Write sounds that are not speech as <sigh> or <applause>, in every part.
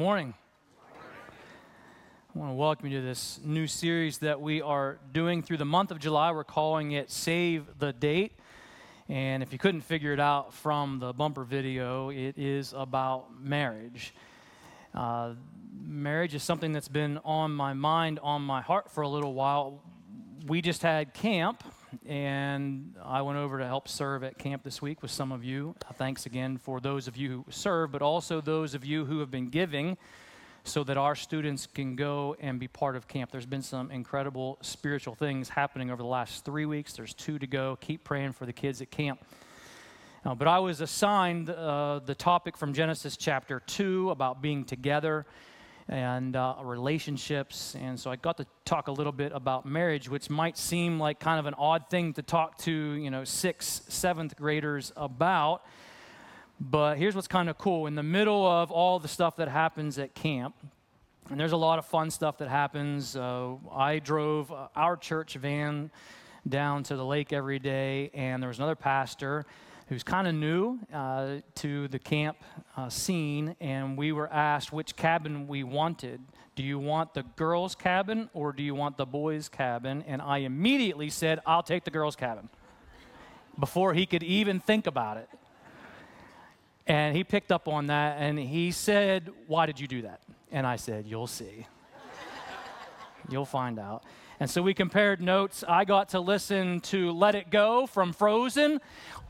Good morning. I want to welcome you to this new series that we are doing through the month of July. We're calling it Save the Date. And if you couldn't figure it out from the bumper video, it is about marriage. Uh, marriage is something that's been on my mind, on my heart for a little while. We just had camp, and I went over to help serve at camp this week with some of you. Thanks again for those of you who serve, but also those of you who have been giving so that our students can go and be part of camp. There's been some incredible spiritual things happening over the last three weeks. There's two to go. Keep praying for the kids at camp. Uh, but I was assigned uh, the topic from Genesis chapter 2 about being together and uh, relationships. And so I got to talk a little bit about marriage, which might seem like kind of an odd thing to talk to, you know, sixth, seventh graders about. But here's what's kind of cool. In the middle of all the stuff that happens at camp, and there's a lot of fun stuff that happens. Uh, I drove uh, our church van down to the lake every day, and there was another pastor who's kind of new uh, to the camp uh, scene, and we were asked which cabin we wanted. Do you want the girls' cabin or do you want the boys' cabin? And I immediately said, I'll take the girls' cabin before he could even think about it. And he picked up on that and he said, Why did you do that? And I said, You'll see. You'll find out. And so we compared notes. I got to listen to Let It Go from Frozen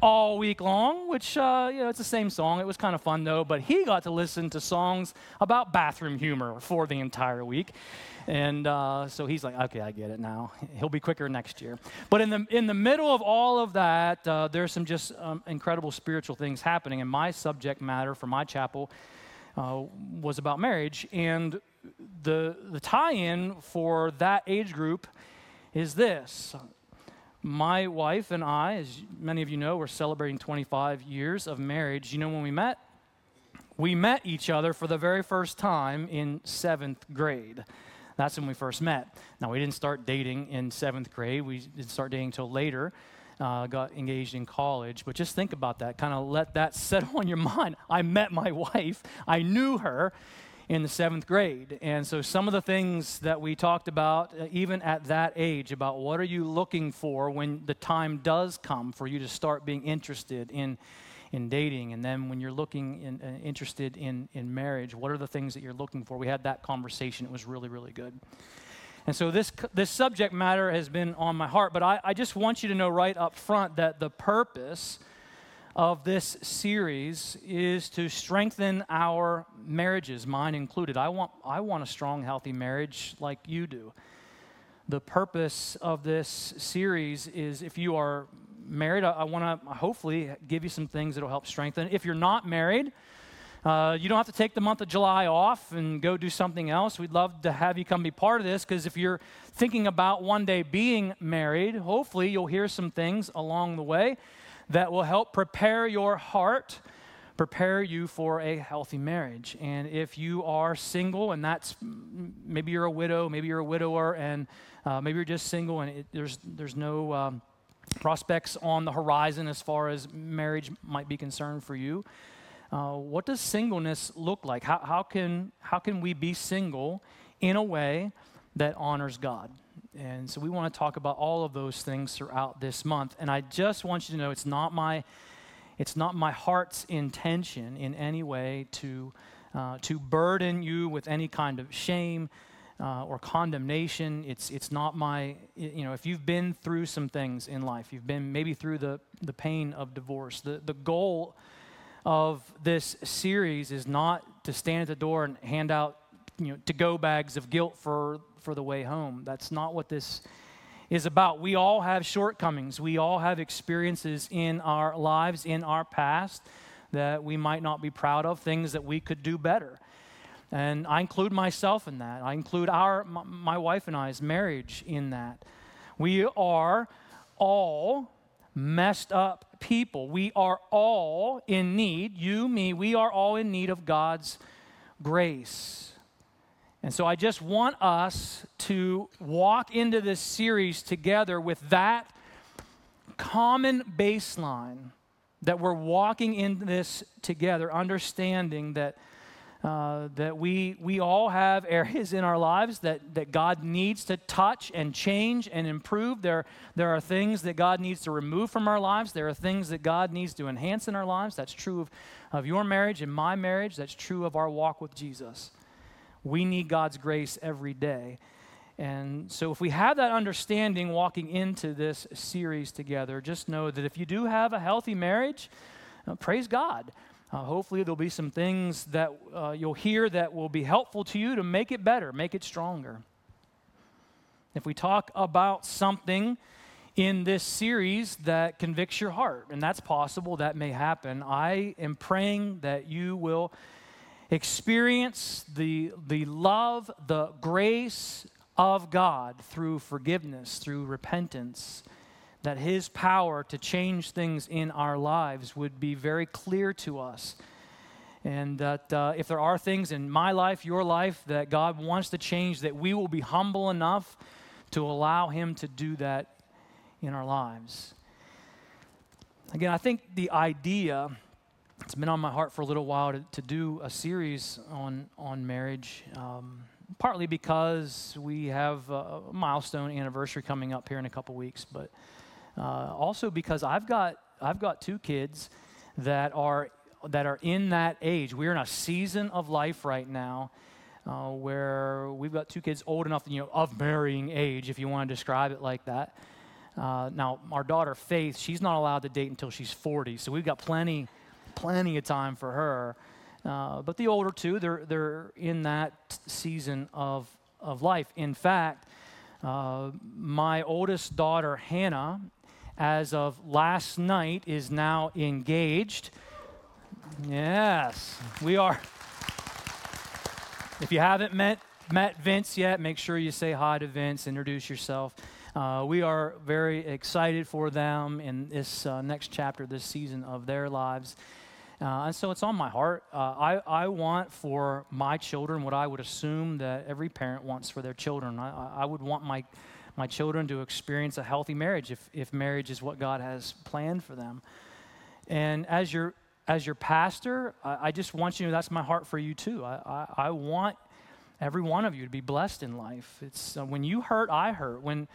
all week long, which, uh, you know, it's the same song. It was kind of fun, though. But he got to listen to songs about bathroom humor for the entire week. And uh, so he's like, okay, I get it now. He'll be quicker next year. But in the, in the middle of all of that, uh, there's some just um, incredible spiritual things happening. And my subject matter for my chapel uh, was about marriage. And the, the tie in for that age group is this. My wife and I, as many of you know, we're celebrating 25 years of marriage. You know when we met? We met each other for the very first time in seventh grade. That's when we first met. Now, we didn't start dating in seventh grade, we didn't start dating until later. Uh, got engaged in college. But just think about that. Kind of let that <laughs> settle on your mind. I met my <laughs> wife, I knew her, in the seventh grade. And so, some of the things that we talked about, uh, even at that age, about what are you looking for when the time does come for you to start being interested in, in dating. And then, when you're looking in, uh, interested in, in marriage, what are the things that you're looking for? We had that conversation. It was really, really good. And so, this, this subject matter has been on my heart, but I, I just want you to know right up front that the purpose of this series is to strengthen our marriages, mine included. I want, I want a strong, healthy marriage like you do. The purpose of this series is if you are married, I, I want to hopefully give you some things that will help strengthen. If you're not married, uh, you don't have to take the month of July off and go do something else. We'd love to have you come be part of this because if you're thinking about one day being married, hopefully you'll hear some things along the way that will help prepare your heart, prepare you for a healthy marriage. And if you are single, and that's maybe you're a widow, maybe you're a widower, and uh, maybe you're just single, and it, there's there's no um, prospects on the horizon as far as marriage might be concerned for you. Uh, what does singleness look like? How, how, can, how can we be single in a way that honors God? And so we want to talk about all of those things throughout this month. And I just want you to know it's not my, it's not my heart's intention in any way to, uh, to burden you with any kind of shame uh, or condemnation. It's, it's not my, you know, if you've been through some things in life, you've been maybe through the, the pain of divorce, the, the goal of this series is not to stand at the door and hand out you know, to go bags of guilt for for the way home. That's not what this is about. We all have shortcomings. We all have experiences in our lives, in our past, that we might not be proud of, things that we could do better. And I include myself in that. I include our, my wife and I's marriage in that. We are all messed up people. We are all in need, you, me, we are all in need of God's grace. And so I just want us to walk into this series together with that common baseline that we're walking in this together, understanding that uh, that we, we all have areas in our lives that, that God needs to touch and change and improve. There, there are things that God needs to remove from our lives. There are things that God needs to enhance in our lives. That's true of, of your marriage and my marriage. That's true of our walk with Jesus. We need God's grace every day. And so, if we have that understanding walking into this series together, just know that if you do have a healthy marriage, uh, praise God. Uh, hopefully, there'll be some things that uh, you'll hear that will be helpful to you to make it better, make it stronger. If we talk about something in this series that convicts your heart, and that's possible, that may happen, I am praying that you will experience the, the love, the grace of God through forgiveness, through repentance that His power to change things in our lives would be very clear to us. And that uh, if there are things in my life, your life, that God wants to change, that we will be humble enough to allow Him to do that in our lives. Again, I think the idea, it's been on my heart for a little while to, to do a series on, on marriage, um, partly because we have a milestone anniversary coming up here in a couple weeks, but uh, also because I've got I've got two kids that are that are in that age. We're in a season of life right now uh, where we've got two kids old enough, you know, of marrying age, if you want to describe it like that. Uh, now, our daughter Faith, she's not allowed to date until she's 40, so we've got plenty, plenty of time for her. Uh, but the older two, they're they're in that season of of life. In fact, uh, my oldest daughter Hannah as of last night, is now engaged. Yes, we are. If you haven't met, met Vince yet, make sure you say hi to Vince, introduce yourself. Uh, we are very excited for them in this uh, next chapter, this season of their lives. Uh, and so it's on my heart. Uh, I, I want for my children what I would assume that every parent wants for their children. I, I would want my my children to experience a healthy marriage if, if marriage is what God has planned for them. And as your, as your pastor, I, I just want you to know that's my heart for you too. I, I, I, want every one of you to be blessed in life. It's uh, when you hurt, I hurt. When,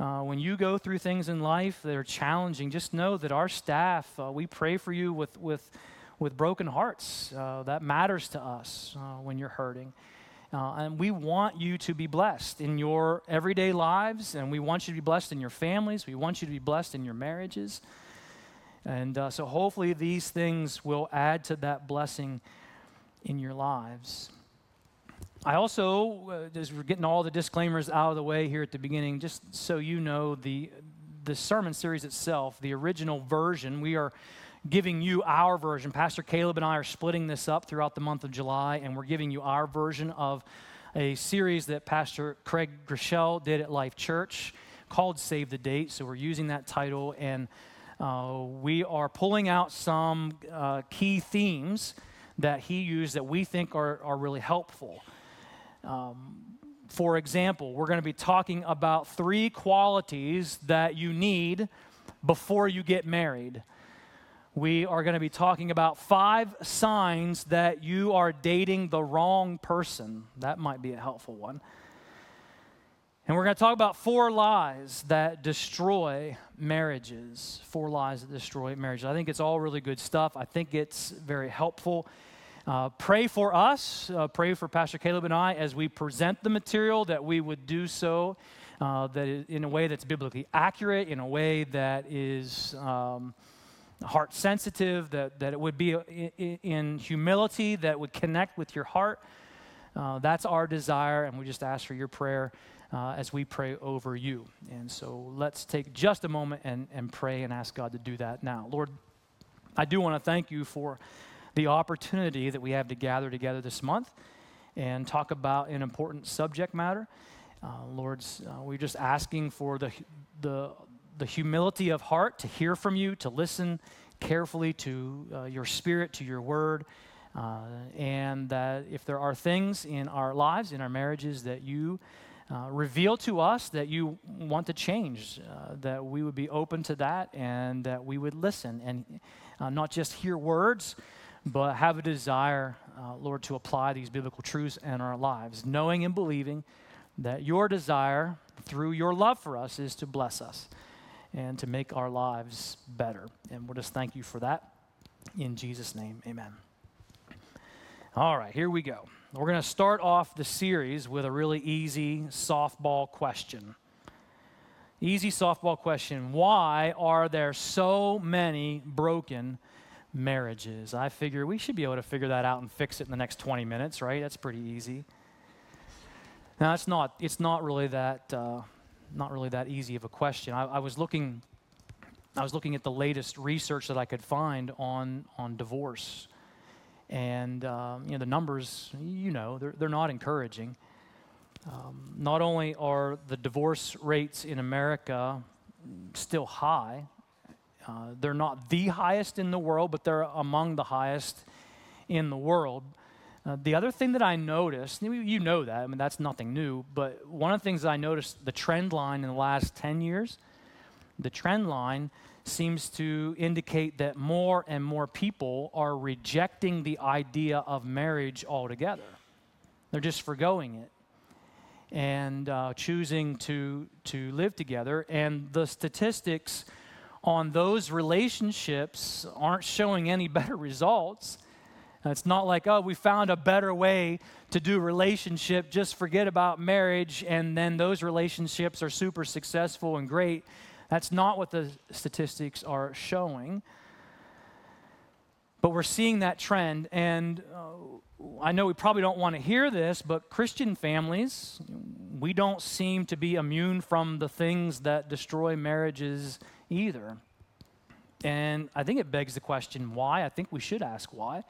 uh, when you go through things in life that are challenging, just know that our staff, uh, we pray for you with, with, with broken hearts. Uh, that matters to us uh, when you're hurting. Uh, and we want you to be blessed in your everyday lives, and we want you to be blessed in your families. We want you to be blessed in your marriages. And uh, so, hopefully, these things will add to that blessing in your lives. I also, uh, as we're getting all the disclaimers out of the way here at the beginning, just so you know, the, the sermon series itself, the original version, we are giving you our version. Pastor Caleb and I are splitting this up throughout the month of July, and we're giving you our version of a series that Pastor Craig Groeschel did at Life Church called Save the Date. So we're using that title, and uh, we are pulling out some uh, key themes that he used that we think are, are really helpful. Um, for example, we're going to be talking about three qualities that you need before you get married we are going to be talking about five signs that you are dating the wrong person. That might be a helpful one. And we're going to talk about four lies that destroy marriages. Four lies that destroy marriages. I think it's all really good stuff. I think it's very helpful. Uh, pray for us. Uh, pray for Pastor Caleb and I as we present the material that we would do so uh, that in a way that's biblically accurate, in a way that is. Um, heart sensitive, that, that it would be in, humility, that would connect with your heart. Uh, that's our desire, and we just ask for your prayer uh, as we pray over you. And so let's take just a moment and, and pray and ask God to do that now. Lord, I do want to thank you for the opportunity that we have to gather together this month and talk about an important subject matter. Uh, Lord, uh, we're just asking for the, the, the humility of heart to hear from you, to listen carefully to uh, your spirit, to your word. Uh, and that if there are things in our lives, in our marriages, that you uh, reveal to us that you want to change, uh, that we would be open to that and that we would listen and uh, not just hear words, but have a desire, uh, Lord, to apply these biblical truths in our lives, knowing and believing that your desire through your love for us is to bless us and to make our lives better. And we'll just thank you for that. In Jesus' name, amen. All right, here we go. We're going to start off the series with a really easy softball question. Easy softball question Why are there so many broken marriages? I figure we should be able to figure that out and fix it in the next 20 minutes, right? That's pretty easy. Now, it's not, it's not really that. Uh, not really that easy of a question. I, I, was looking, I was looking at the latest research that I could find on on divorce, and um, you know the numbers, you know, they're they're not encouraging. Um, not only are the divorce rates in America still high, uh, they're not the highest in the world, but they're among the highest in the world. Uh, the other thing that I noticed, you know that, I mean, that's nothing new, but one of the things that I noticed, the trend line in the last 10 years, the trend line seems to indicate that more and more people are rejecting the idea of marriage altogether. They're just foregoing it and uh, choosing to, to live together. And the statistics on those relationships aren't showing any <laughs> better results. It's not like, oh, we found a better way to do relationship, just forget about marriage, and then those relationships are super successful and great. That's not what the statistics are showing. But we're seeing that trend, and uh, I know we probably don't want to hear this, but Christian families, we don't seem to be immune from the things that destroy marriages either. And I think it begs the question why. I think we should ask why.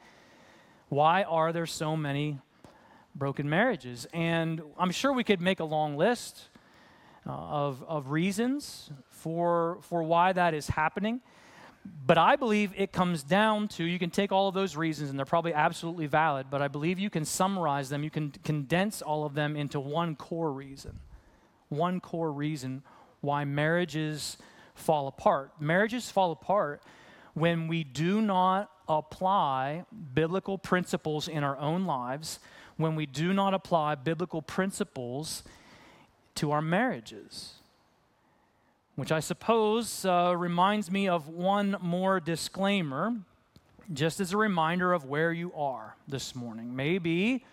Why are there so many broken marriages? And I'm sure we could make a long list uh, of, of reasons for, for why that is happening. But I believe it comes down to you can take all of those reasons, and they're probably absolutely valid, but I believe you can summarize them, you can condense all of them into one core reason. One core reason why marriages fall apart. Marriages fall apart when we do not apply biblical principles in our own lives, when we do not apply biblical principles to our marriages. Which I suppose uh, reminds me of one more disclaimer, just as a reminder of where you are this morning. Maybe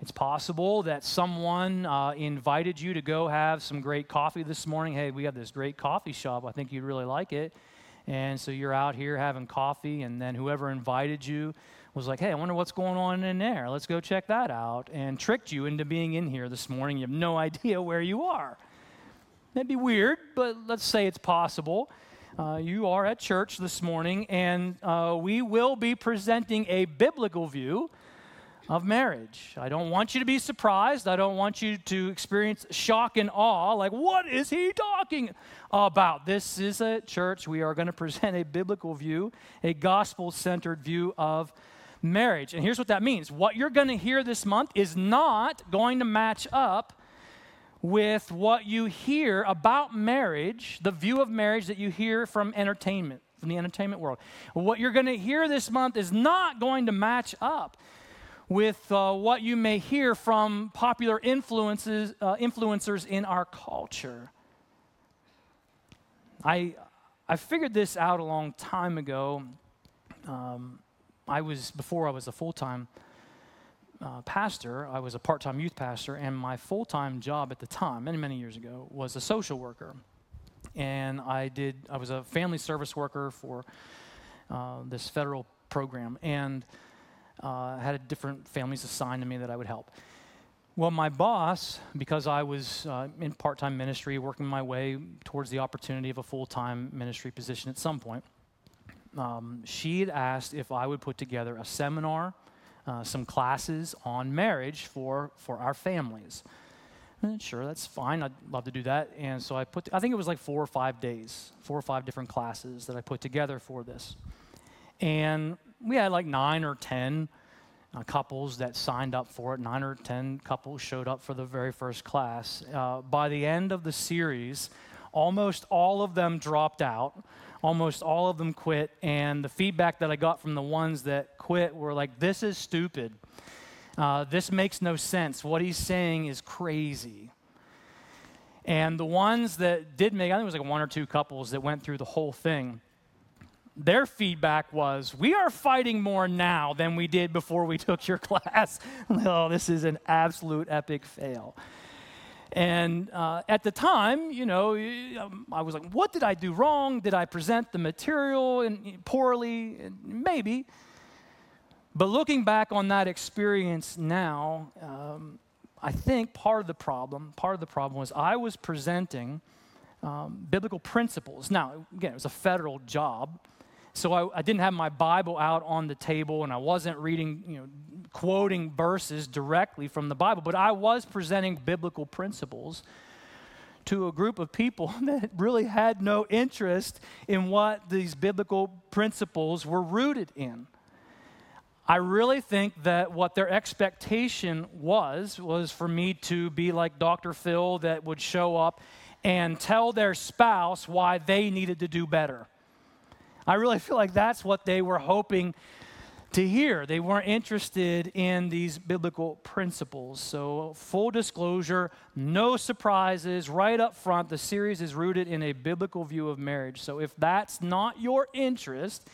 it's possible that someone uh, invited you to go have some great coffee this morning. Hey, we have this great coffee shop. I think you'd really like it. And so you're out here having coffee, and then whoever invited you was like, hey, I wonder what's going on in there. Let's go check that out. And tricked you into being in here this morning. You have no <laughs> idea where you are. That'd be weird, but let's say it's possible. Uh, you are at church this morning, and uh, we will be presenting a biblical view of marriage. I don't want you to be surprised. I don't want you to experience shock and awe like, what is he talking about? This is a church. We are going <laughs> to present a biblical view, a gospel centered view of marriage. And here's what that means what you're going to hear this month is not going to match up with what you hear about marriage, the view of marriage that you hear from entertainment, from the entertainment world. What you're going to hear this month is not going to match up with uh, what you may hear from popular influences, uh, influencers in our culture. I, I figured this out a long time ago. Um, I was, before I was a full time uh, pastor, I was a part time youth pastor, and my full time job at the time, many, many years ago, was a social worker. And I did, I was a family service worker for uh, this federal program. And uh, had different families assigned to me that I would help. Well, my boss, because I was uh, in part time ministry, working my way towards the opportunity of a full time ministry position at some point, um, she had asked if I would put together a seminar, uh, some classes on marriage for, for our families. And sure, that's fine. I'd love to do that. And so I put, I think it was like four or five days, four or five different classes that I put together for this. And we had like nine or 10 uh, couples that signed up for it. Nine or 10 couples showed up for the very first class. Uh, by the end of the series, almost all of them dropped out. almost all of them quit. And the feedback that I got from the ones that quit were like, this is stupid. Uh, this makes no sense. What he's saying is crazy. And the ones that did make, I think it was like one or two couples that went through the whole thing, their feedback was, We are fighting more now than we did before we <laughs> took your class. oh, this is an absolute epic fail. And uh, at the time, you know, I was like, what did I do wrong? Did I present the material poorly? Maybe. But looking back on that experience now, um, I think part of the problem, part of the problem was I was presenting um, biblical principles. Now, again, it was a federal job, so I, I, didn't have my Bible out on the table, and I wasn't reading, you know, quoting verses directly from the Bible, but I was presenting biblical principles to a group of people <laughs> that really had no interest in what these biblical principles were rooted in. I really think that what their expectation was was for me to be like Dr. Phil that would show up and tell their spouse why they needed to do better. I really feel like that's what they were hoping to hear. They weren't interested in these biblical principles. So, full disclosure, no surprises, right up front, the series is rooted in a biblical view of marriage. So, if that's not your interest,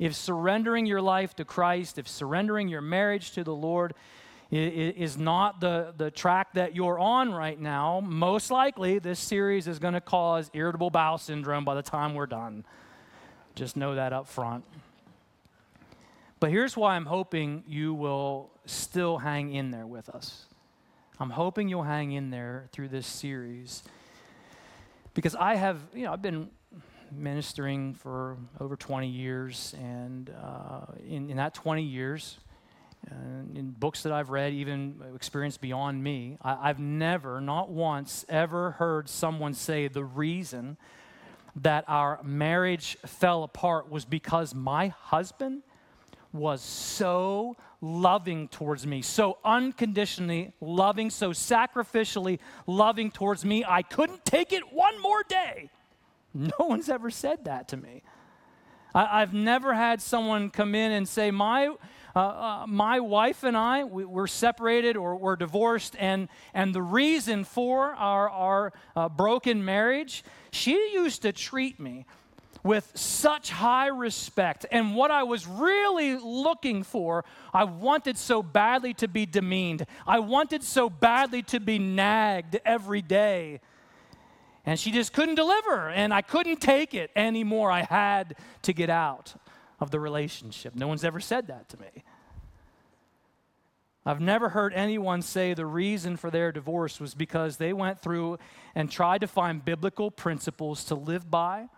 if surrendering your life to Christ, if surrendering your marriage to the Lord is not the, the track that you're on right now, most likely this series is going to cause irritable bowel syndrome by the time we're done. Just know that up front. But here's why I'm hoping you will still hang in there with us. I'm hoping you'll hang in there through this series because I have, you know, I've been ministering for over 20 years, and uh, in, in, that 20 years, uh, in books that I've read, even experience beyond me, I, I've never, not once, ever heard someone say the reason that our marriage fell apart was because my husband was so loving towards me, so unconditionally loving, so sacrificially loving towards me, I couldn't take it one more day. No one's ever said that to me. I, have never had someone come in and say, My, uh, uh, my wife and I, we, are separated or we're divorced, and, and the reason for our, our uh, broken marriage, she used to treat me with such high respect. And what I was really looking for, I wanted so badly to be demeaned. I wanted so badly to be nagged every day. And she just couldn't deliver, and I couldn't take it anymore. I had to get out of the relationship. No one's ever said that to me. I've never heard anyone say the reason for their divorce was because they went through and tried to find biblical principles to live by,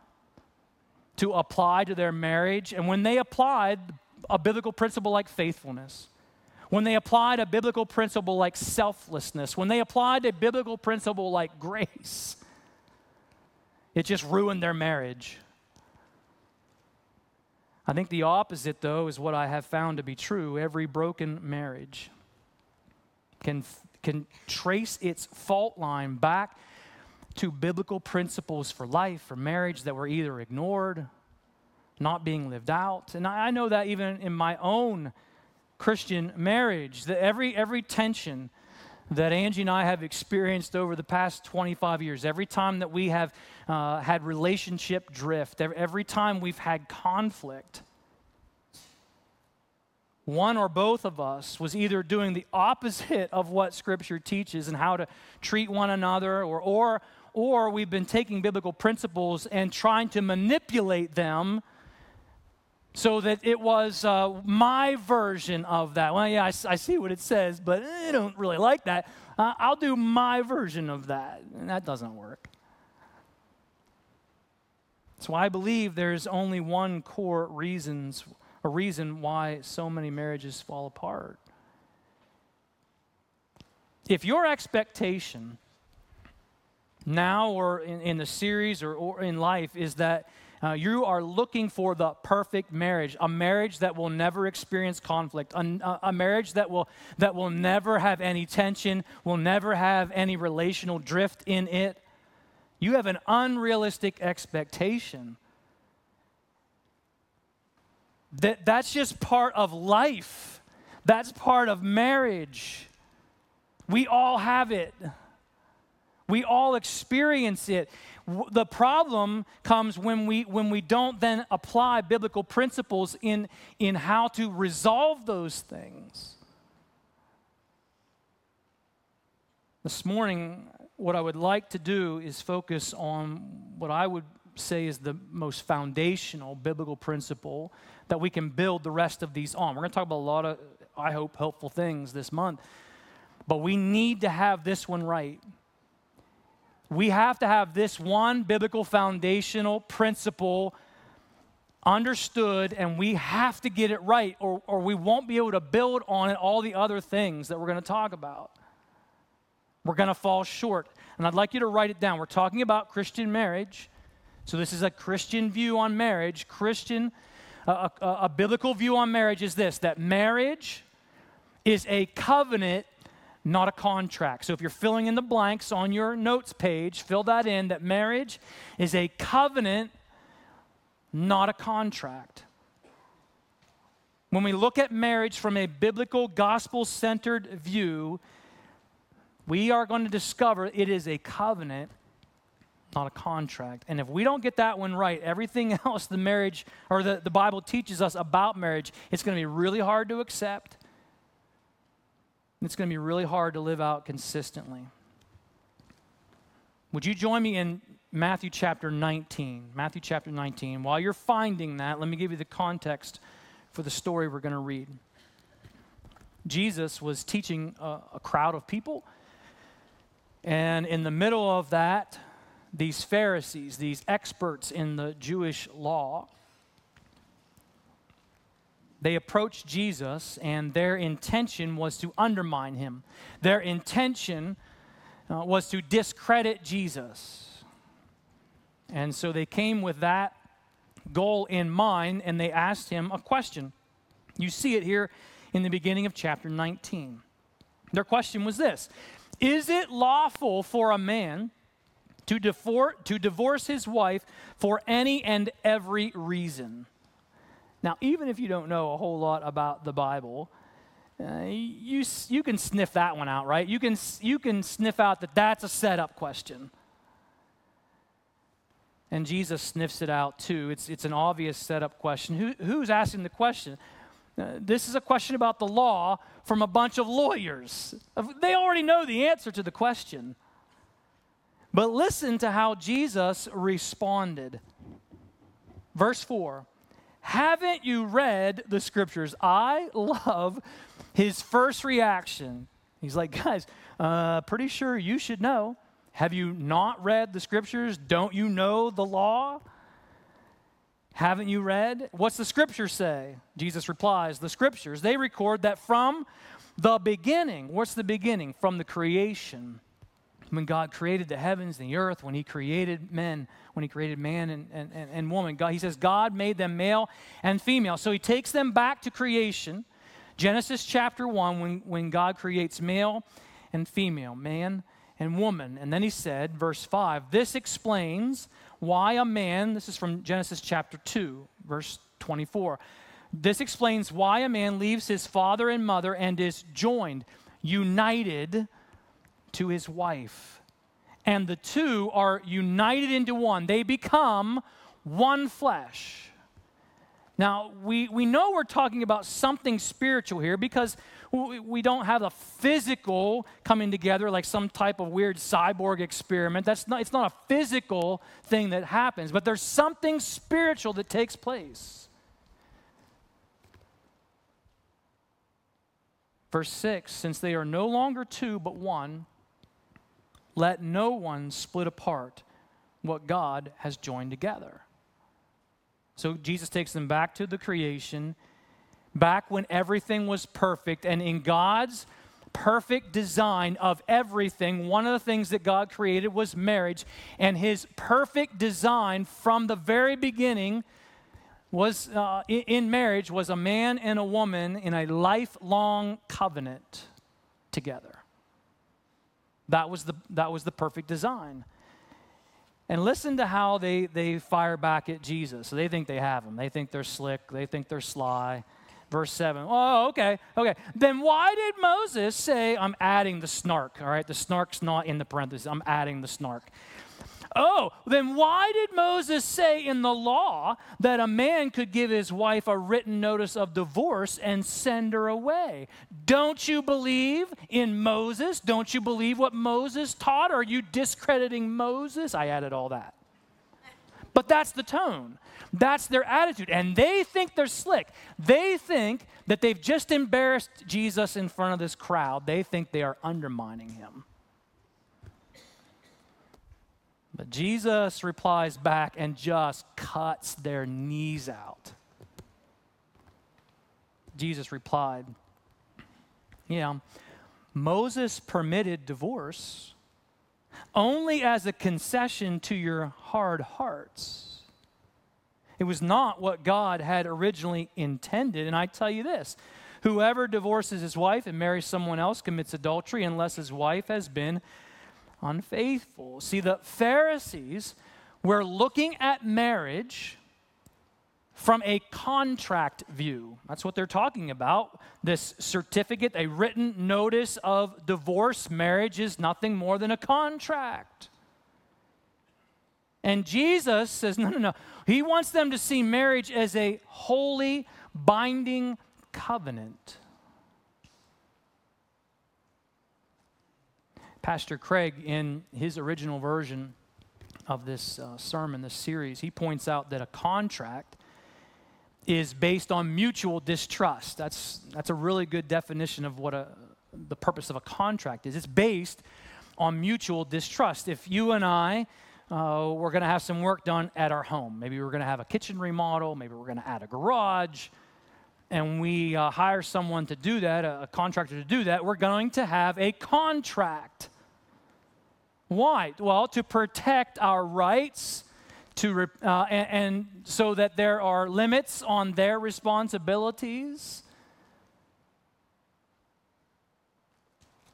to apply to their marriage. And when they applied a biblical principle like faithfulness, when they applied a biblical principle like selflessness, when they applied a biblical principle like grace, it just ruined their marriage. I think the opposite, though, is what I have found to be true. Every broken marriage can, can trace its fault line back to biblical principles for life, for marriage that were either ignored, not being lived out. And I, I know that even in my own Christian marriage, that every, every tension that Angie and I have experienced over the past 25 years. Every time that we have uh, had relationship drift, every time we've had conflict, one or both of us was either doing the opposite of what Scripture teaches and how to treat one another, or, or, or we've been taking biblical principles and trying to manipulate them so that it was uh, my version of that. Well, yeah, I, I, see what it says, but I don't really like that. Uh, I'll do my version of that. And that doesn't work. So I believe there's only one core reasons, a reason why so many marriages fall apart. If your expectation now or in, in the series or, or in life is that uh, you are looking for the perfect marriage, a marriage that will never experience conflict, a, a marriage that will, that will never have any tension, will never have any relational drift in it. You have an unrealistic expectation That, that's just part of life, that's part of marriage. We all have it. We all experience it. The problem comes when we, when we don't then apply biblical principles in, in how to resolve those things. This morning, what I would like to do is focus on what I would say is the most foundational biblical principle that we can build the rest of these on. We're going to talk about a lot of, I hope, helpful things this month, but we need to have this one right. We have to have this one biblical foundational principle understood, and we have to get it right, or, or we won't be able to build on it all the other things that we're going to talk about. We're going to fall short. And I'd like you to write it down. We're talking about Christian marriage. So, this is a Christian view on marriage. Christian, a, a, a biblical view on marriage is this that marriage is a covenant, not a contract. So, if you're filling in the blanks on your notes page, fill that in that marriage is a covenant, not a contract. When we look at marriage from a biblical, gospel centered view, we are going to discover it is a covenant not a contract. And if we don't get that one right, everything <laughs> else the marriage or the, the Bible teaches us about marriage, it's going to be really hard to accept. It's going to be really hard to live out consistently. Would you join me in Matthew chapter 19? Matthew chapter 19. While you're finding that, let me give you the context for the story we're going to read. Jesus was teaching a, a crowd of people, and in the middle of that, these Pharisees, these experts in the Jewish law, they approached Jesus, and their intention was to undermine him. Their intention uh, was to discredit Jesus. And so they came with that goal in mind, and they asked him a question. You see it here in the beginning of chapter 19. Their question was this Is it lawful for a man to, divorce, to divorce his wife for any and every reason. Now, even if you don't know a whole lot about the Bible, uh, you, you can sniff that one out, right? You can, you can sniff out that that's a setup question. And Jesus sniffs it out too. It's, it's an obvious setup question. Who, who's asking the question? Uh, this is a question about the law from a bunch of lawyers. They already know the answer to the question. But listen to how Jesus responded. Verse 4 Haven't you read the scriptures? I love his first reaction. He's like, guys, uh, pretty sure you should know. Have you not read the scriptures? Don't you know the law? Haven't you read? What's the scripture say? Jesus replies, The scriptures, they record that from the beginning, what's the beginning? From the creation when God created the heavens and the earth, when He created men, when He created man and, and, and woman. God, he says God made them male and female. So He takes them back to creation. Genesis chapter 1, when, when God creates male and female, man and woman. And then He said, verse 5, this explains why a man, this is from Genesis chapter 2, verse 24. This explains why a man leaves his father and mother and is joined, united to his wife. And the two are united into one. They become one flesh. Now, we, we know we're talking about something spiritual here because we, don't have a physical coming together like some type of weird cyborg experiment. That's not, it's not a physical thing that happens, but there's something spiritual that takes place. Verse 6 Since they are no longer two but one, let no one split apart what God has joined together. So Jesus takes them back to the creation, back when everything was perfect, and in God's perfect design of everything, one of the things that God created was marriage, and his perfect design from the very beginning was uh, in marriage was a man and a woman in a lifelong covenant together. That was the, that was the perfect design. And listen to how they, they fire back at Jesus. So they think they have him. They think they're slick. They think they're sly. Verse 7. Oh, okay, okay. Then why did Moses say, I'm adding the snark, all right? The snark's not in the parentheses. I'm adding the snark. Oh, then why did Moses say in the law that a man could give his wife a written notice of divorce and send her away? Don't you believe in Moses? Don't you believe what Moses taught? Are you discrediting Moses? I added all that. But that's the tone. That's their attitude. And they think they're slick. They think that they've just embarrassed Jesus in front of this crowd. They think they are undermining him. But Jesus replies back and just cuts their knees out. Jesus replied, Yeah, Moses permitted divorce only as a concession to your hard hearts. It was not what God had originally intended. And I tell you this whoever divorces his wife and marries someone else commits adultery unless his wife has been unfaithful. See, the Pharisees were looking at marriage from a contract view. That's what they're talking about. This certificate, a written notice of divorce, marriage is nothing more than a contract. And Jesus says, no, no, no. He wants them to see marriage as a holy, binding covenant. Pastor Craig, in his original version of this uh, sermon, this series, he points out that a contract is based on mutual distrust. That's, that's a really good definition of what a, the purpose of a contract is. It's based on mutual distrust. If you and I uh, we're going to have some work done at our home, maybe we're going to have a kitchen remodel, maybe we're going to add a garage, and we uh, hire someone to do that, a, a contractor to do that, we're going to have a contract. Why? Well, to protect our rights to, uh, and, and so that there are limits on their responsibilities.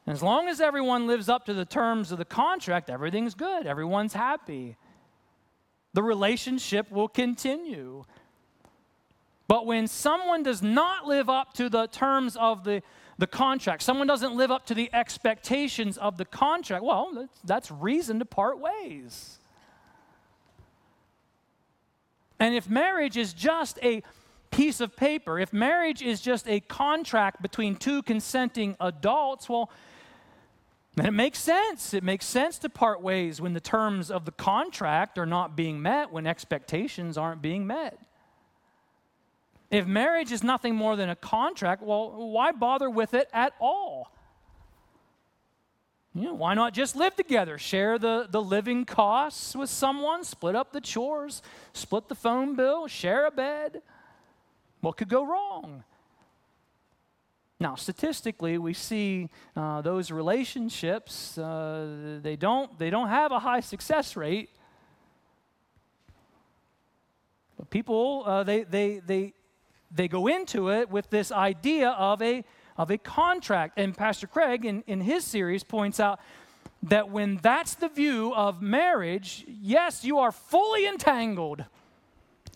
As long as everyone lives up to the terms of the contract, everything's good, everyone's happy. The relationship will continue. But when someone does not live up to the terms of the, the contract, someone doesn't live up to the expectations of the contract, well, that's, reason to part ways. And if marriage is just a piece of paper, if marriage is just a contract between two consenting adults, well, then it makes sense. It makes sense to part ways when the terms of the contract are not being met, when expectations aren't being met. If marriage is nothing more than a contract, well, why bother with it at all? You know, why not just live together? Share the, the living costs with someone, split up the chores, split the phone bill, share a bed. What could go wrong? Now, statistically, we see uh, those relationships, uh, they, don't, they don't have a high success rate. But people, uh, they, they, they, they go into it with this idea of a of a contract. And Pastor Craig, in, in his series, points out that when that's the view of marriage, yes, you are fully entangled,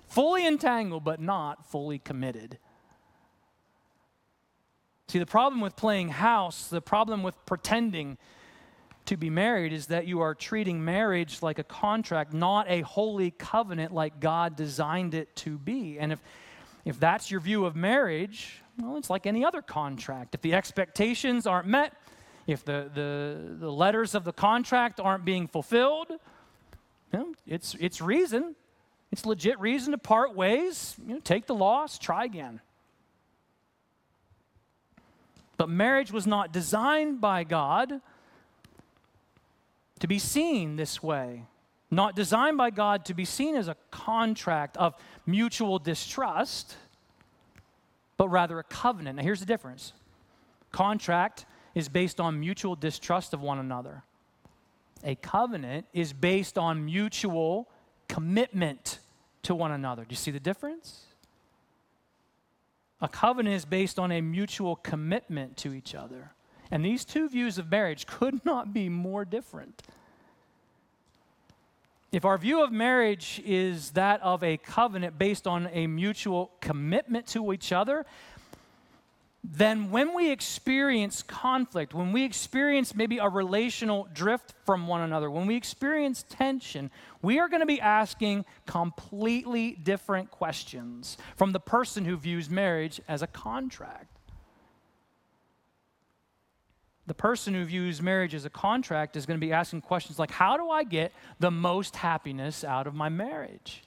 fully entangled, but not fully committed. See, the problem with playing house, the problem with pretending to be married is that you are treating marriage like a contract, not a holy covenant like God designed it to be. And if, if that's your view of marriage, well, it's like any other contract. If the expectations aren't met, if the, the, the letters of the contract aren't being fulfilled, you know, it's, it's reason. It's legit reason to part ways. You know, take the loss, try again. But marriage was not designed by God to be seen this way. Not designed by God to be seen as a contract of mutual distrust but rather a covenant. Now, here's the difference contract is based on mutual distrust of one another, a covenant is based on mutual commitment to one another. Do you see the difference? A covenant is based on a mutual commitment to each other. And these two views of marriage could not be more different. If our view of marriage is that of a covenant based on a mutual commitment to each other, then when we experience conflict, when we experience maybe a relational drift from one another, when we experience tension, we are going to be asking completely different questions from the person who views marriage as a contract the person who views marriage as a contract is going to be asking questions like How do I get the most happiness out of my marriage?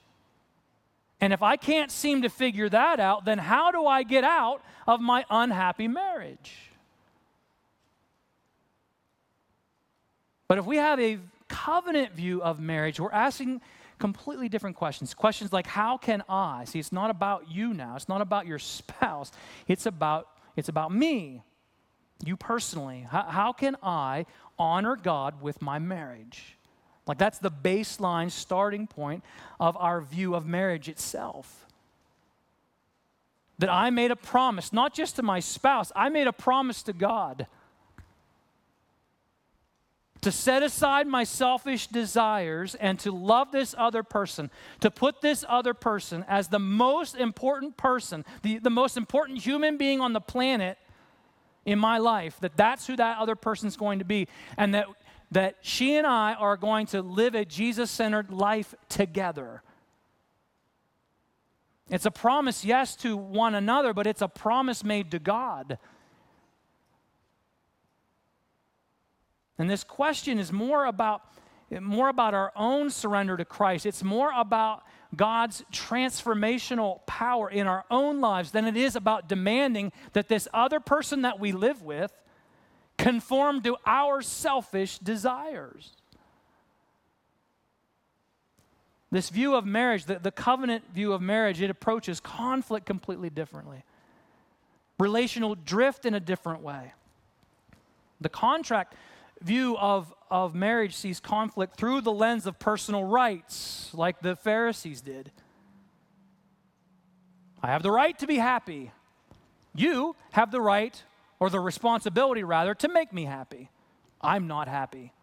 And if I can't seem to figure that out, then how do I get out of my unhappy marriage? But if we have a covenant view of marriage, we're asking completely different questions. Questions like, How can I? See, it's not about you now, it's not about your spouse, it's about, it's about me you personally, how, how can I honor God with my marriage? Like, that's the baseline starting point of our view of marriage itself. That I made a promise, not just to my spouse, I made a promise to God to set aside my selfish desires and to love this other person, to put this other person as the most important person, the, the most important human being on the planet in my life that that's who that other person's going to be and that that she and I are going to live a Jesus-centered life together. It's a promise yes to one another, but it's a promise made to God. And this question is more about more about our own surrender to Christ. It's more about God's transformational power in our own lives than it is about demanding that this other person that we live with conform to our selfish desires. This view of marriage, the, the covenant view of marriage, it approaches conflict completely differently, relational drift in a different way. The contract view of, of marriage sees conflict through the lens of personal rights, like the Pharisees did. I have the right to be happy. You have the right, or the responsibility rather, to make me happy. I'm not happy.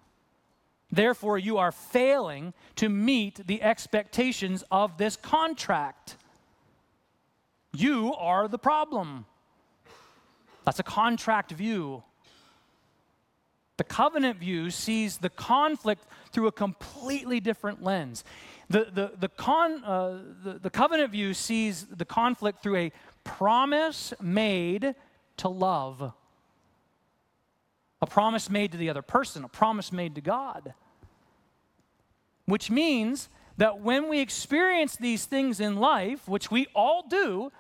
Therefore, you are failing to meet the expectations of this contract. You are the problem. That's a contract view the covenant view sees the conflict through a completely different lens. The, the, the, con, uh, the, the covenant view sees the conflict through a promise made to love, a promise made to the other person, a promise made to God. Which means that when we experience these things in life, which we all do,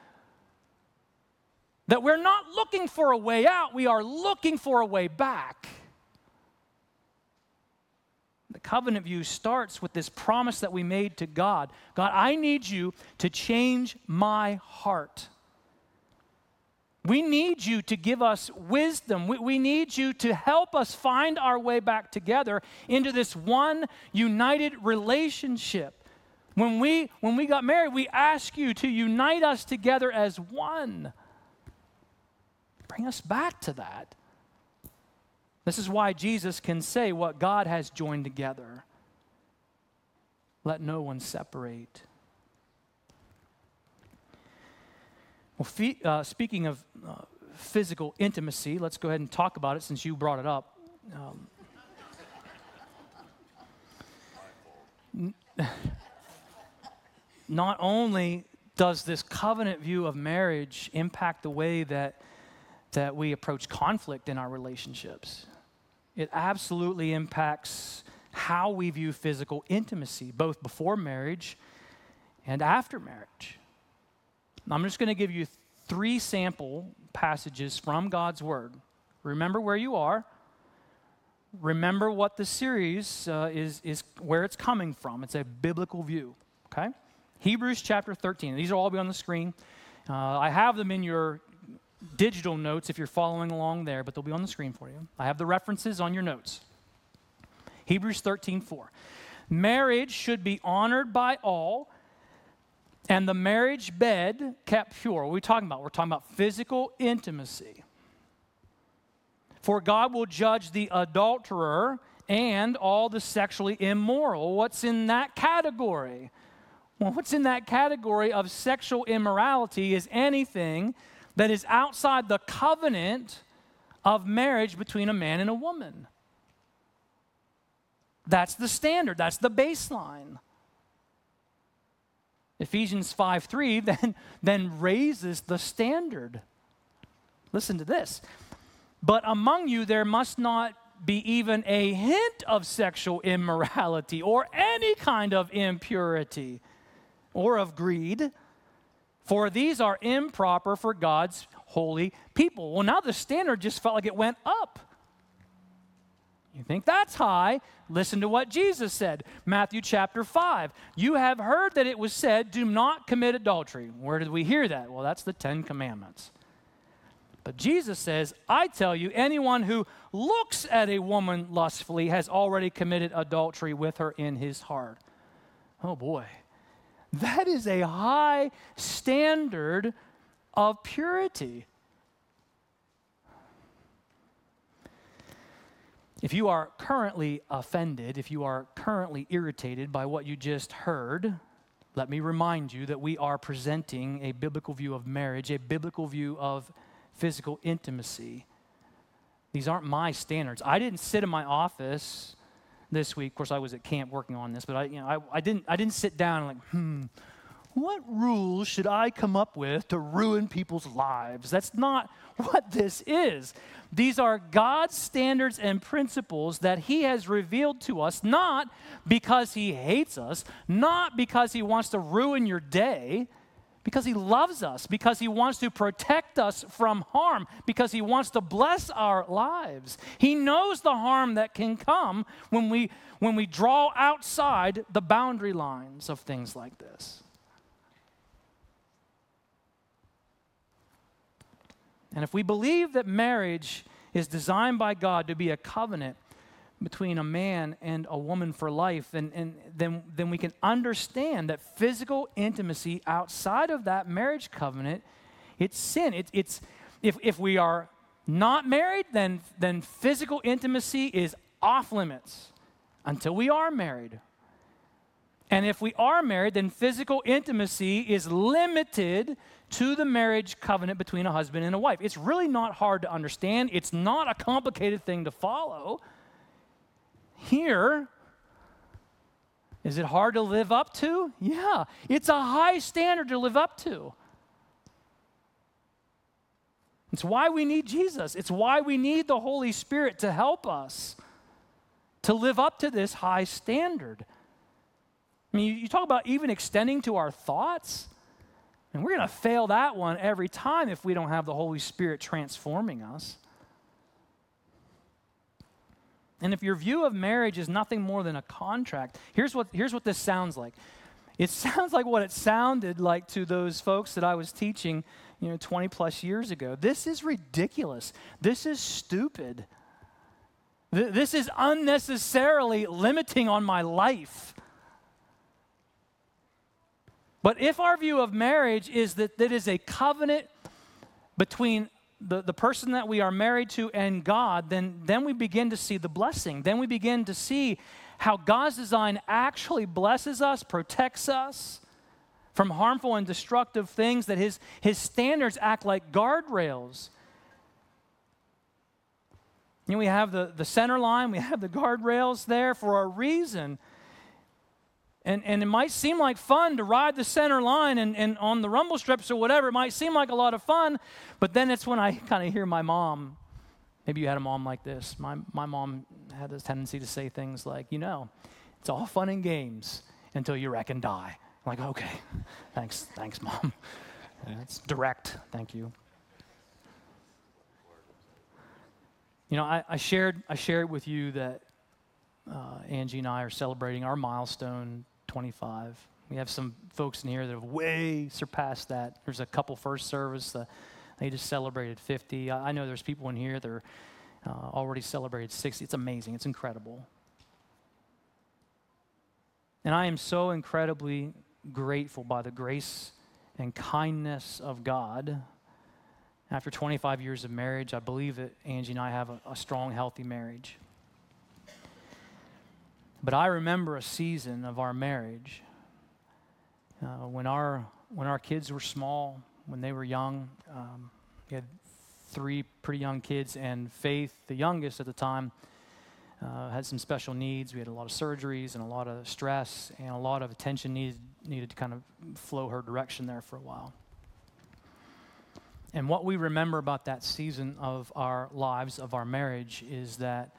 that we're not looking for a way out, we are looking for a way back. The covenant view starts with this promise that we made to God God, I need you to change my heart. We need you to give us wisdom. We, we, need you to help us find our way back together into this one united relationship. When we, when we got married, we ask you to unite us together as one. Bring us back to that. This is why Jesus can say, What God has joined together, let no one separate. Well, fe- uh, speaking of uh, physical intimacy, let's go ahead and talk about it since you brought it up. Um, <laughs> not only does this covenant view of marriage impact the way that, that we approach conflict in our relationships, it absolutely impacts how we view physical intimacy, both before marriage and after marriage. I'm just going to give you three sample passages from God's Word. Remember where you are. Remember what the series uh, is, is where it's coming from. It's a biblical view. Okay? Hebrews chapter 13. These will all be on the screen. Uh, I have them in your digital notes if you're following along there, but they'll be on the screen for you. I have the references on your notes. Hebrews 13 4. Marriage should be honored by all, and the marriage bed kept pure. What are we talking about? We're talking about physical intimacy. For God will judge the adulterer and all the sexually immoral. What's in that category? Well, what's in that category of sexual immorality is anything that is outside the covenant of marriage between a man and a woman. That's the standard, that's the baseline. Ephesians 5 3 <laughs> then, then raises the standard. Listen to this. But among you there must not be even a hint of sexual immorality or any kind of impurity or of greed, for these are improper for God's holy people. Well, now the standard just felt like it went up. You think that's high? Listen to what Jesus said. Matthew chapter 5. You have heard that it was said, Do not commit adultery. Where did we hear that? Well, that's the Ten Commandments. But Jesus says, I tell you, anyone who looks at a woman lustfully has already committed adultery with her in his heart. Oh boy. That is a high standard of purity. If you are currently offended, if you are currently irritated by what you just heard, let me remind you that we are presenting a biblical view of marriage, a biblical view of physical intimacy. These aren't my standards. I didn't sit in my office this week. Of course, I was at camp working on this, but I, you know, I, I, didn't, I didn't sit down and like, hmm, what rules should I come up with to ruin people's lives? That's not <laughs> what this is. These are God's standards and principles that He has revealed to us, not because He hates us, not because He wants to ruin your day, because He loves us, because He wants to protect us from harm, because He wants to bless our lives. He knows the harm that can come when we, when we draw outside the boundary lines of things like this. And if we believe that marriage is designed by God to be a covenant between a man and a woman for life, and, and then, then we can understand that physical intimacy outside of that marriage covenant, it's sin. It, it's, if, if we are not married, then, then physical intimacy is off limits until we are married. And if we are married, then physical intimacy is limited to the marriage covenant between a husband and a wife. It's really not hard to understand, it's not a complicated thing to follow. Here, is it hard to live up to? Yeah, it's a high standard to live up to. It's why we need Jesus. It's why we need the Holy Spirit to help us to live up to this high standard. I mean, you talk about even extending to our thoughts. And we're going to fail that one every time if we don't have the Holy Spirit transforming us. And if your view of marriage is nothing more than a contract, here's what, here's what this sounds like. It <laughs> sounds like what it sounded like to those folks that I was teaching, you know, 20 plus years ago. This is ridiculous. This is stupid. Th- this is unnecessarily limiting on my life. But if our view of marriage is that that is a covenant between the, the person that we are married to and God, then, then we begin to see the blessing. Then we begin to see how God's design actually blesses us, protects us from harmful and destructive things, that his, his standards act like guardrails. You know, we have the, the center line, we have the guardrails there for a reason. And, and it might seem like fun to ride the center line and, and on the rumble strips or whatever. It might seem like a lot of fun, but then it's when I <laughs> kind of hear my mom. Maybe you had a mom like this. My, my mom had this tendency to say things like, you know, it's all fun and games until you wreck and die. I'm like, okay, <laughs> thanks, thanks, mom. That's direct. Thank you. You know, I, I, shared I shared with you that uh, Angie and I are celebrating our milestone 25. We have some folks in here that have way surpassed that. There's a couple first service, uh, they just celebrated 50. I, know there's people in here that are uh, already celebrated 60. It's amazing, it's incredible. And I am so incredibly grateful by the grace and kindness of God. After 25 years of marriage, I believe that Angie and I have a, a strong, healthy marriage. But I remember a season of our marriage uh, when, our, when our kids were small, when they were young. Um, we had three pretty young kids, and Faith, the youngest at the time, uh, had some special needs. We had a lot of surgeries and a lot of stress, and a lot of attention needed, needed to kind of flow her direction there for a while. And what we remember about that season of our lives, of our marriage, is that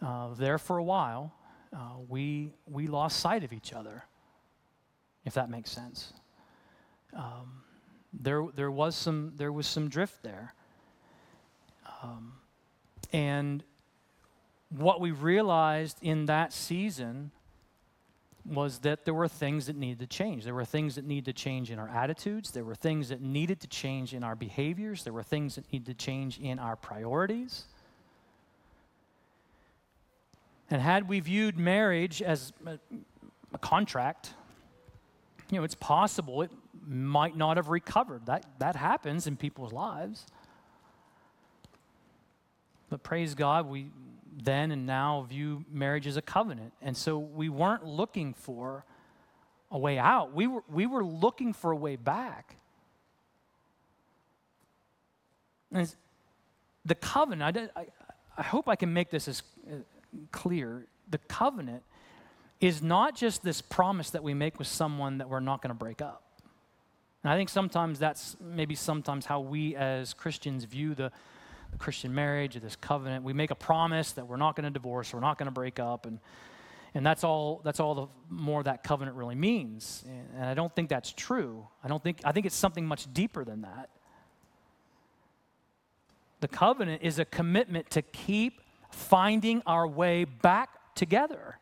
uh, there for a while, uh, we, we lost sight of each other, if that makes sense. Um, there, there, was some, there was some drift there. Um, and what we realized in that season was that there were things that needed to change. There were things that needed to change in our attitudes. There were things that needed to change in our behaviors. There were things that needed to change in our priorities. And had we viewed marriage as a, a contract, you know, it's possible it might not have recovered. That, that happens in people's lives. But praise God, we then and now view marriage as a covenant. And so we weren't looking for a way out, we were, we were looking for a way back. And the covenant, I, I, I hope I can make this as clear. The covenant is not just this promise that we make with someone that we're not going to break up. And I think sometimes that's maybe sometimes how we as Christians view the, the Christian marriage or this covenant. We make a promise that we're not going to divorce, we're not going to break up, and and that's all that's all the more that covenant really means. And I don't think that's true. I don't think I think it's something much deeper than that. The covenant is a commitment to keep finding our way back together.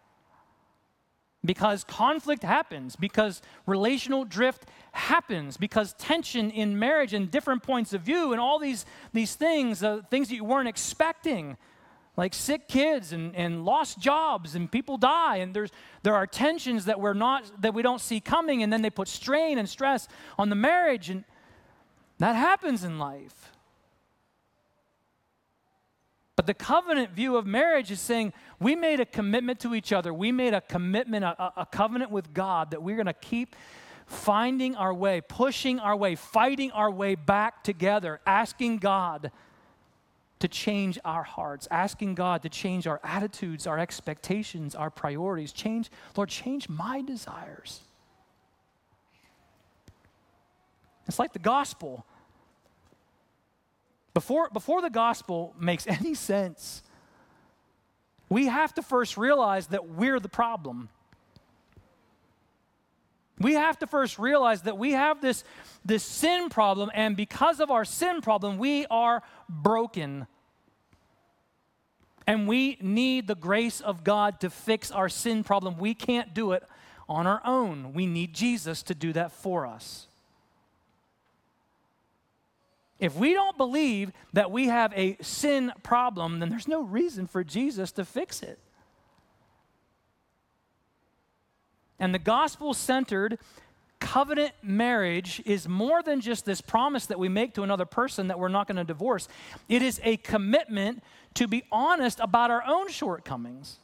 Because conflict happens, because relational drift happens, because tension in marriage and different points of view and all these, these things, uh, things that you weren't expecting, like sick kids and, and lost jobs and people die and there's there are tensions that we're not that we don't see coming and then they put strain and stress on the marriage and that happens in life but the covenant view of marriage is saying we made a commitment to each other. We made a commitment, a, a covenant with God that we're going to keep finding our way, pushing our way, fighting our way back together, asking God to change our hearts, asking God to change our attitudes, our expectations, our priorities. Change, Lord, change my desires. It's like the gospel. Before, before the gospel makes <laughs> any sense, we have to first realize that we're the problem. We have to first realize that we have this, this sin problem, and because of our sin problem, we are broken. And we need the grace of God to fix our sin problem. We can't do it on our own. We need Jesus to do that for us. If we don't believe that we have a sin problem, then there's no reason for Jesus to fix it. And the gospel centered covenant marriage is more than just this promise that we make to another person that we're not going to divorce. It is a commitment to be honest about our own shortcomings.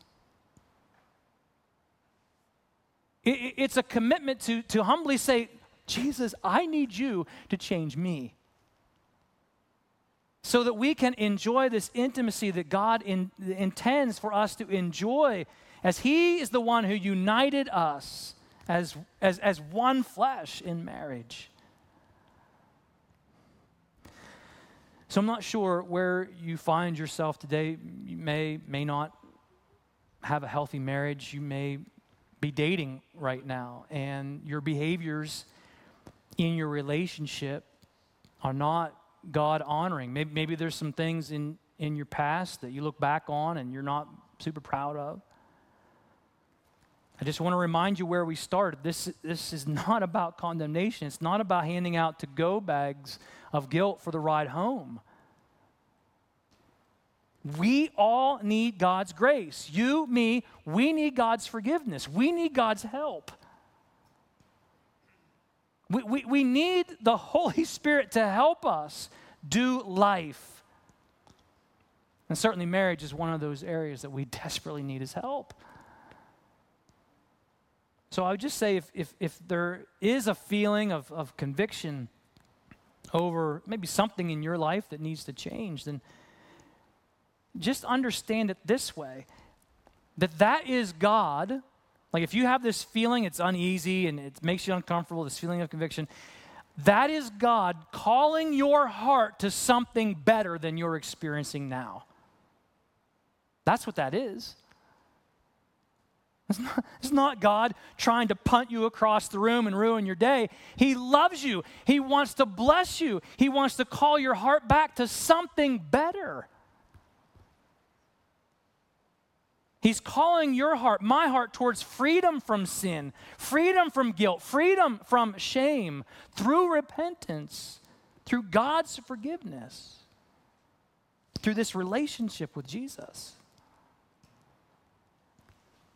It's a commitment to, to humbly say, Jesus, I need you to change me so that we can enjoy this intimacy that God in, intends for us to enjoy as He is the one who united us as, as, as one flesh in marriage. So I'm not sure where you find yourself today. You may, may not have a healthy marriage. You may be dating right now, and your behaviors in your relationship are not God honoring. Maybe, maybe there's some things in, in your past that you look back on and you're not super proud of. I just want to remind you where we started. This, this is not about condemnation. It's not about handing out to go bags of guilt for the ride home. We all need God's grace. You, me, we need God's forgiveness. We need God's help. We, we, we need the Holy <laughs> Spirit to help us do life. And certainly, marriage is one of those areas that we <laughs> desperately need his help. So I would just say if, if, if there is a feeling of, of conviction over maybe something in your life that needs to change, then just understand it this way that that is God. Like if you have this feeling, it's uneasy and it makes you uncomfortable, this feeling of conviction, that is God calling your heart to something better than you're experiencing now. That's what that is. It's not, it's not, God trying to punt you across the room and ruin your day. He loves you. He wants to bless you. He wants to call your heart back to something better. He's calling your heart, my heart, towards freedom from sin, freedom from guilt, freedom from shame through repentance, through God's forgiveness, through this relationship with Jesus.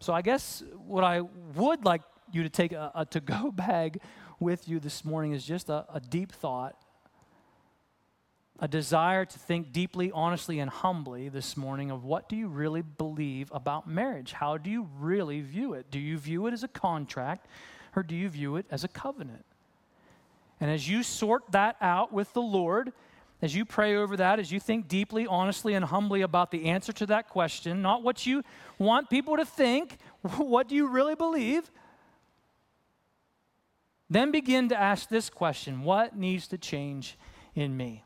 So, I guess what I would like you to take a, a to go <laughs> bag with you this morning is just a, a deep thought a desire to think deeply, honestly, and humbly this morning of what do you really believe about marriage? How do you really view it? Do you view it as a contract or do you view it as a covenant? And as you sort that out with the Lord, as you pray over that, as you think deeply, honestly, and humbly about the answer to that question, not what you want people to think, <laughs> what do you really believe? Then begin to ask this question What needs to change in me?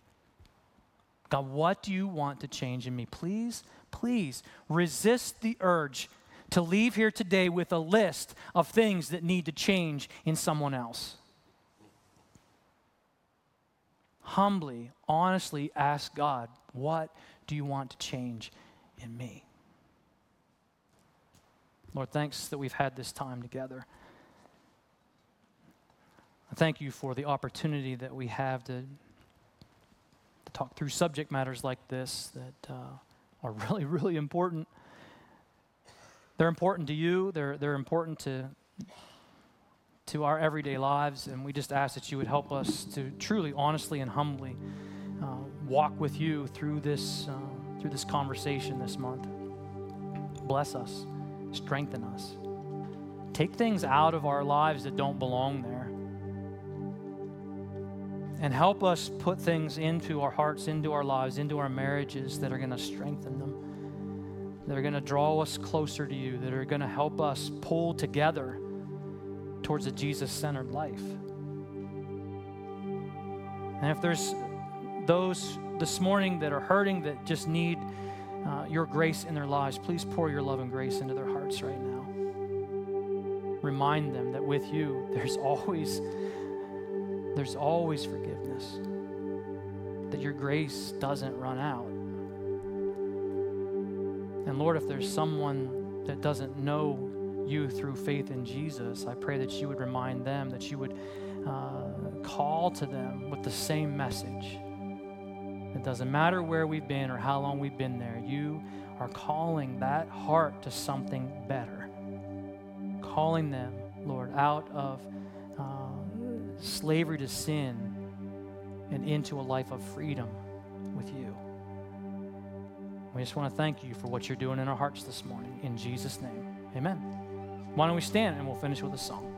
God, what do you want to change in me? Please, please resist the urge to leave here today with a list of things that need to change in someone else. Humbly, honestly ask God, what do you want to change in me? Lord, thanks that we've had this time together. I thank you for the opportunity that we have to talk through subject matters like this that uh, are <laughs> really, really important. They're important to you, they're, they're important to, to our everyday lives, and we just ask that you would help us to truly, honestly, and humbly uh, walk with you through this, uh, through this conversation this month. Bless us, strengthen us. Take things out of our lives that don't belong there and help us put things into our hearts, into our lives, into our marriages that are going to strengthen them, that are going to draw us closer to you, that are going to help us pull together towards a Jesus centered life. And if there's those this morning that are hurting, that just need uh, your grace in their lives, please pour your love and grace into their hearts right now. Remind them that with you, there's <laughs> always there's always forgiveness, that your grace doesn't run out. And Lord, if there's someone that doesn't know you through faith in Jesus, I pray that you would remind them, that you would uh, call to them with the same message. It doesn't matter where we've been or how long we've been there, you are calling that heart to something better. Calling them, Lord, out of slavery to sin and into a life of freedom with you. We just want to thank you for what you're doing in our hearts this morning. In Jesus' name, amen. Why don't we stand and we'll finish with a song?